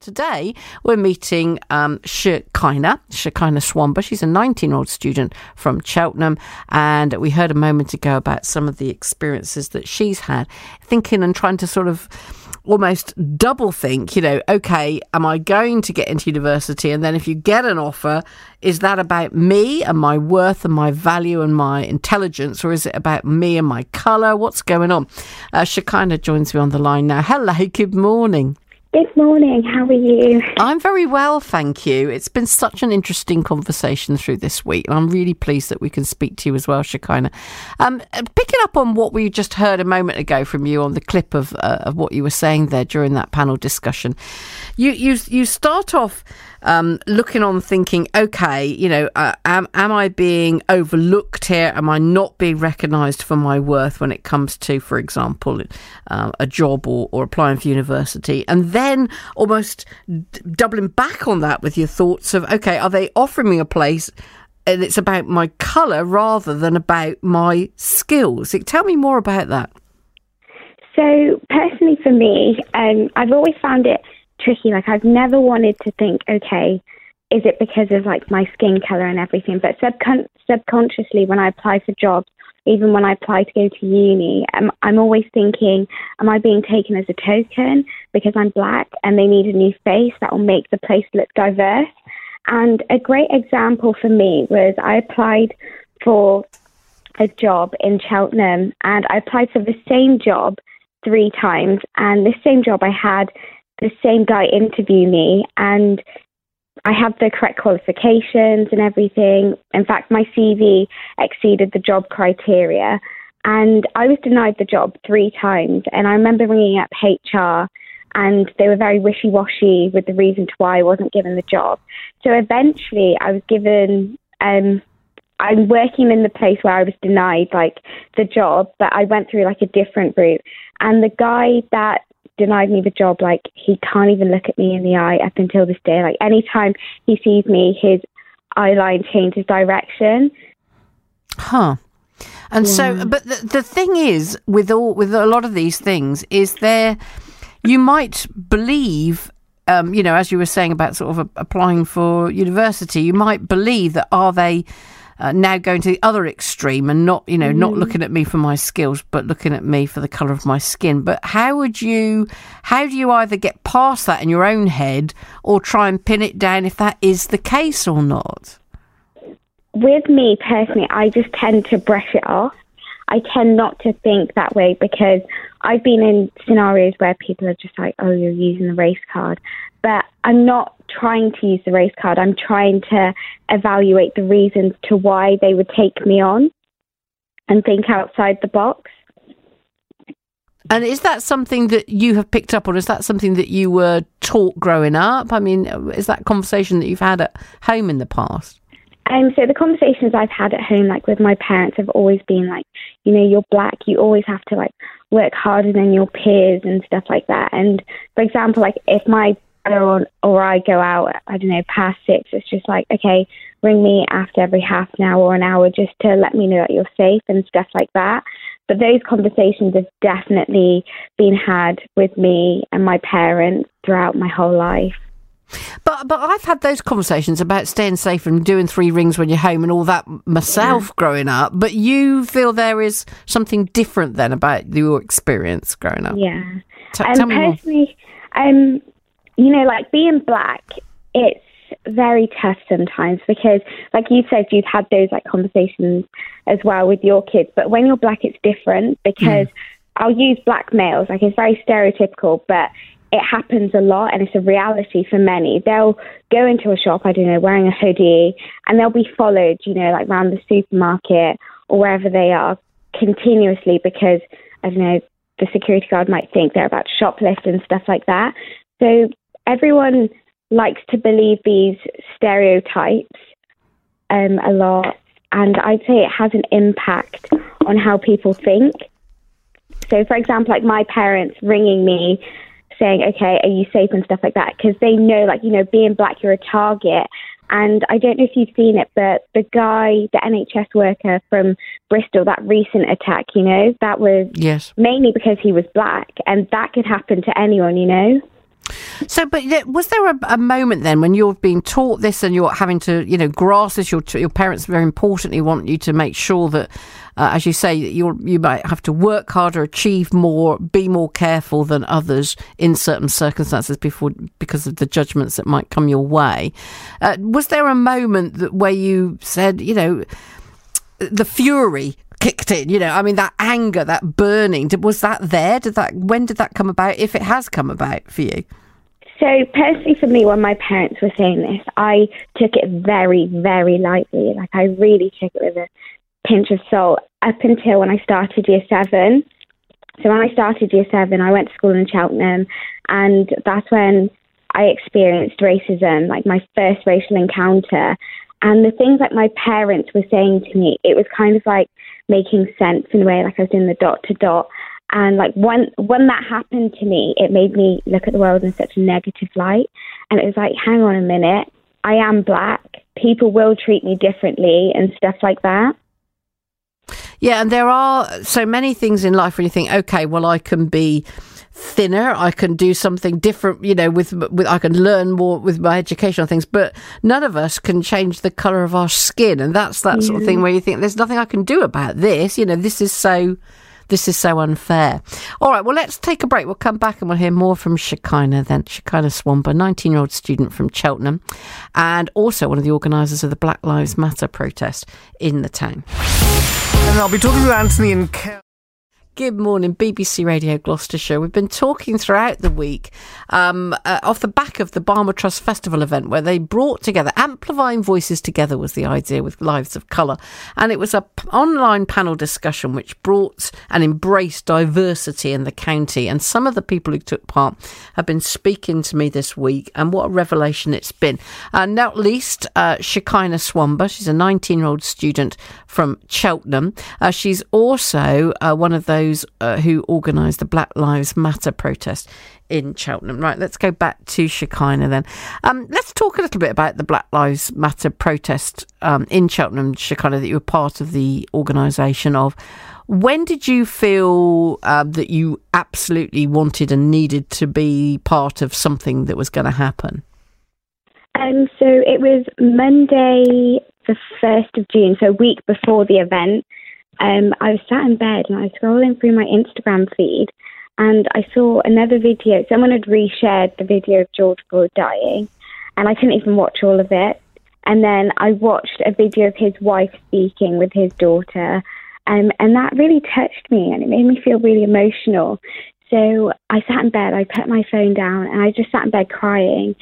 Today, we're meeting um, Shekinah, Shekinah Swamba. She's a 19 year old student from Cheltenham. And we heard a moment ago about some of the experiences that she's had, thinking and trying to sort of almost double think, you know, okay, am I going to get into university? And then if you get an offer, is that about me and my worth and my value and my intelligence, or is it about me and my colour? What's going on? Uh, Shekinah joins me on the line now. Hello, good morning. Good morning. How are you? I'm very well, thank you. It's been such an interesting conversation through this week, and I'm really pleased that we can speak to you as well, Shekinah. Um, uh, picking up on what we just heard a moment ago from you on the clip of uh, of what you were saying there during that panel discussion, you you you start off um, looking on, thinking, okay, you know, uh, am am I being overlooked here? Am I not being recognised for my worth when it comes to, for example, uh, a job or, or applying for university? And then almost d- doubling back on that with your thoughts of, okay, are they offering me a place? And it's about my colour rather than about my skills. Tell me more about that. So, personally, for me, um, I've always found it tricky. Like I've never wanted to think, okay, is it because of like my skin color and everything? But subcon- subconsciously, when I apply for jobs, even when I apply to go to uni, I'm, I'm always thinking, am I being taken as a token because I'm black and they need a new face that will make the place look diverse? And a great example for me was I applied for a job in Cheltenham and I applied for the same job three times. And the same job I had the same guy interview me and I have the correct qualifications and everything. In fact, my CV exceeded the job criteria. And I was denied the job three times. And I remember ringing up HR, and they were very wishy washy with the reason to why I wasn't given the job. So eventually, I was given. Um, I'm working in the place where I was denied like the job, but I went through like a different route. And the guy that denied me the job, like he can't even look at me in the eye up until this day. Like anytime he sees me, his eye line changes direction. Huh. And yeah. so, but the, the thing is, with all with a lot of these things, is there you might believe um, you know, as you were saying about sort of applying for university, you might believe that are they uh, now going to the other extreme and not, you know, mm. not looking at me for my skills, but looking at me for the colour of my skin. But how would you, how do you either get past that in your own head or try and pin it down if that is the case or not? With me personally, I just tend to brush it off. I tend not to think that way because I've been in scenarios where people are just like, oh, you're using the race card. But I'm not trying to use the race card. I'm trying to evaluate the reasons to why they would take me on and think outside the box. And is that something that you have picked up on? Is that something that you were taught growing up? I mean, is that conversation that you've had at home in the past? Um, so the conversations I've had at home, like with my parents, have always been like, you know, you're black, you always have to like work harder than your peers and stuff like that. And for example, like if my or, or I go out, I don't know, past six, it's just like, okay, ring me after every half an hour or an hour just to let me know that you're safe and stuff like that. But those conversations have definitely been had with me and my parents throughout my whole life. But but I've had those conversations about staying safe and doing three rings when you're home and all that myself yeah. growing up. But you feel there is something different then about your experience growing up. Yeah. T- um, personally, um, you know, like being black, it's very tough sometimes because, like you said, you've had those like conversations as well with your kids. But when you're black, it's different because mm. I'll use black males. Like it's very stereotypical, but it happens a lot and it's a reality for many. They'll go into a shop, I don't know, wearing a hoodie, and they'll be followed, you know, like around the supermarket or wherever they are continuously because, I don't know, the security guard might think they're about to shoplift and stuff like that. So everyone likes to believe these stereotypes um, a lot, and I'd say it has an impact on how people think. So, for example, like my parents ringing me saying, okay, are you safe and stuff like that, because they know, like, you know, being black, you're a target. And I don't know if you've seen it, but the guy, the NHS worker from Bristol, that recent attack, you know, that was yes. mainly because he was black, and that could happen to anyone, you know. So, but was there a, a, moment then when you're being taught this and you're having to, you know, grasp this? Your your parents very importantly want you to make sure that, uh, as you say, you you might have to work harder, achieve more, be more careful than others in certain circumstances before because of the judgments that might come your way. Uh, was there a moment that where you said, you know, the fury kicked in. You know, I mean, that anger, that burning, was that there? Did that? When did that come about? If it has come about for you? So personally, for me, when my parents were saying this, I took it very, very lightly. Like I really took it with a pinch of salt. Up until when I started year seven. So when I started year seven, I went to school in Cheltenham, and that's when I experienced racism, like my first racial encounter. And the things that my parents were saying to me, it was kind of like making sense in a way, like I was in the dot to dot. And like when when that happened to me, it made me look at the world in such a negative light. And it was like, hang on a minute, I am black. People will treat me differently and stuff like that. Yeah, and there are so many things in life where you think, okay, well, I can be thinner. I can do something different, you know, with, with I can learn more with my educational things, but none of us can change the color of our skin. And that's that sort of thing where you think there's nothing I can do about this. You know, this is so this is so unfair. All right, well, let's take a break. We'll come back and we'll hear more from Shekinah then. Shekinah Swamper, 19 year old student from Cheltenham, and also one of the organisers of the Black Lives Matter protest in the town. And I'll be talking to Anthony and Kel. Good morning, BBC Radio Gloucestershire. We've been talking throughout the week um, uh, off the back of the Barnwood Trust FestivALL event where they brought together, amplifying voices together was the idea with Lives of Colour. And it was an p- online panel discussion which brought and embraced diversity in the county. And some of the people who took part have been speaking to me this week, and what a revelation it's been. Uh, not least, uh, Shekinah Swamper. She's a 19 year old student from Cheltenham. Uh, she's also uh, one of those those uh, who organised the Black Lives Matter protest in Cheltenham. Right, let's go back to Shekinah then. Um, let's talk a little bit about the Black Lives Matter protest um, in Cheltenham, Shekinah, that you were part of the organisation of. When did you feel uh, that you absolutely wanted and needed to be part of something that was going to happen? Um, so it was Monday, the 1st of June, so a week before the event um, I was sat in bed and I was scrolling through my Instagram feed and I saw another video. Someone had reshared the video of George Floyd dying, and I couldn't even watch all of it. And then I watched a video of his wife speaking with his daughter, um, and that really touched me and it made me feel really emotional. So I sat in bed, I put my phone down, and I just sat in bed crying.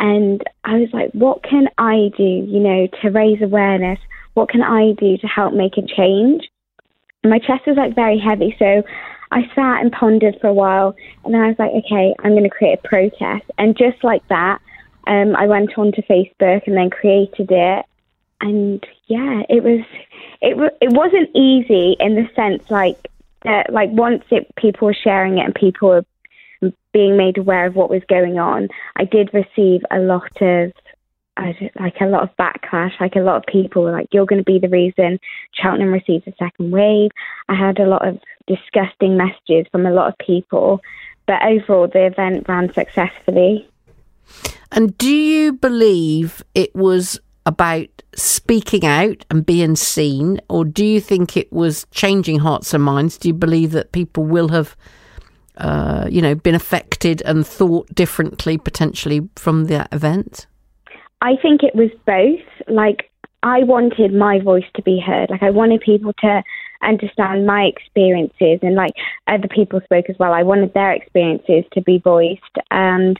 And I was like, what can I do, you know, to raise awareness? What can I do to help make a change? My chest was like very heavy. So I sat and pondered for a while, and then I was like, okay, I'm going to create a protest. And just like that, um, I went on to Facebook and then created it. And yeah, it was it it wasn't easy in the sense like that like once it people were sharing it and people were being made aware of what was going on, I did receive a lot of like a lot of backlash. Like a lot of people were like, "You're going to be the reason Cheltenham receives a second wave." I had a lot of disgusting messages from a lot of people, but overall, the event ran successfully. And do you believe it was about speaking out and being seen, or do you think it was changing hearts and minds? Do you believe that people will have? Uh, you know, been affected and thought differently potentially from that event? I think it was both. Like, I wanted my voice to be heard. Like, I wanted people to understand my experiences, and like other people spoke as well. I wanted their experiences to be voiced. And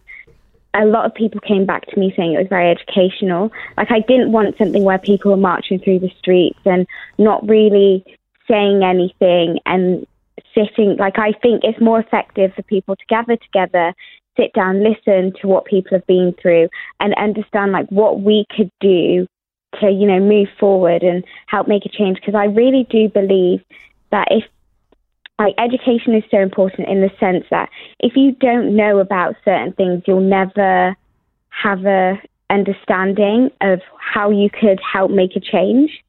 a lot of people came back to me saying it was very educational. Like, I didn't want something where people were marching through the streets and not really saying anything and sitting. Like, I think it's more effective for people to gather together sit down, listen to what people have been through, and understand like what we could do to you know move forward and help make a change. Because I really do believe that if like education is so important in the sense that if you don't know about certain things, you'll never have a understanding of how you could help make a change.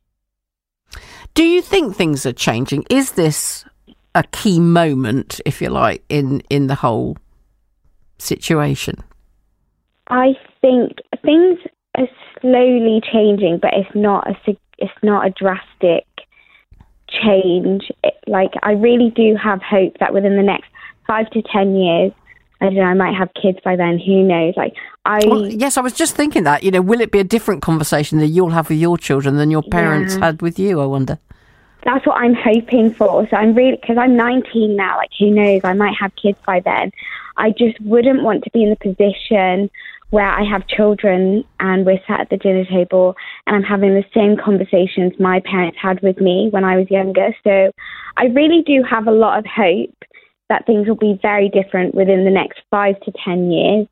Do you think things are changing? Is this a key moment, if you like, in in the whole situation? I think things are slowly changing, but it's not a it's not a drastic change. It, like I really do have hope that within the next five to ten years, I don't know, I might have kids by then. Who knows? Like I Well, yes, I was just thinking that. You know, will it be a different conversation that you'll have with your children than your parents Yeah. had with you? I wonder. That's what I'm hoping for. So I'm really because I'm 19 now. Like who knows? I might have kids by then. I just wouldn't want to be in the position where I have children and we're sat at the dinner table and I'm having the same conversations my parents had with me when I was younger. So I really do have a lot of hope that things will be very different within the next five to ten years.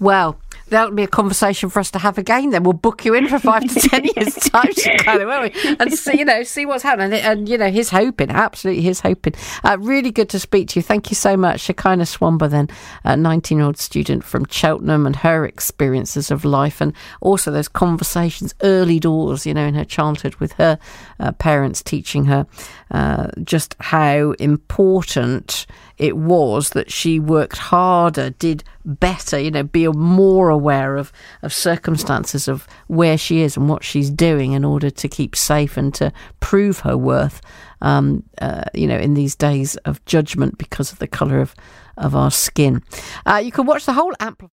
Well, that'll be a conversation for us to have again. Then we'll book you in for five to ten years time, of, won't we? And see, you know, see what's happening. And, and you know, he's hoping, absolutely, he's hoping. Uh, really good to speak to you. Thank you so much, Shekinah Swamba, then, a nineteen-year-old student from Cheltenham, and her experiences of life, and also those conversations early doors, you know, in her childhood with her uh, parents teaching her uh, just how important it was that she worked harder, did better, you know, be more aware of, of circumstances of where she is and what she's doing in order to keep safe and to prove her worth, um, uh, you know, in these days of judgment because of the colour of, of our skin. Uh, you can watch the whole Amplify.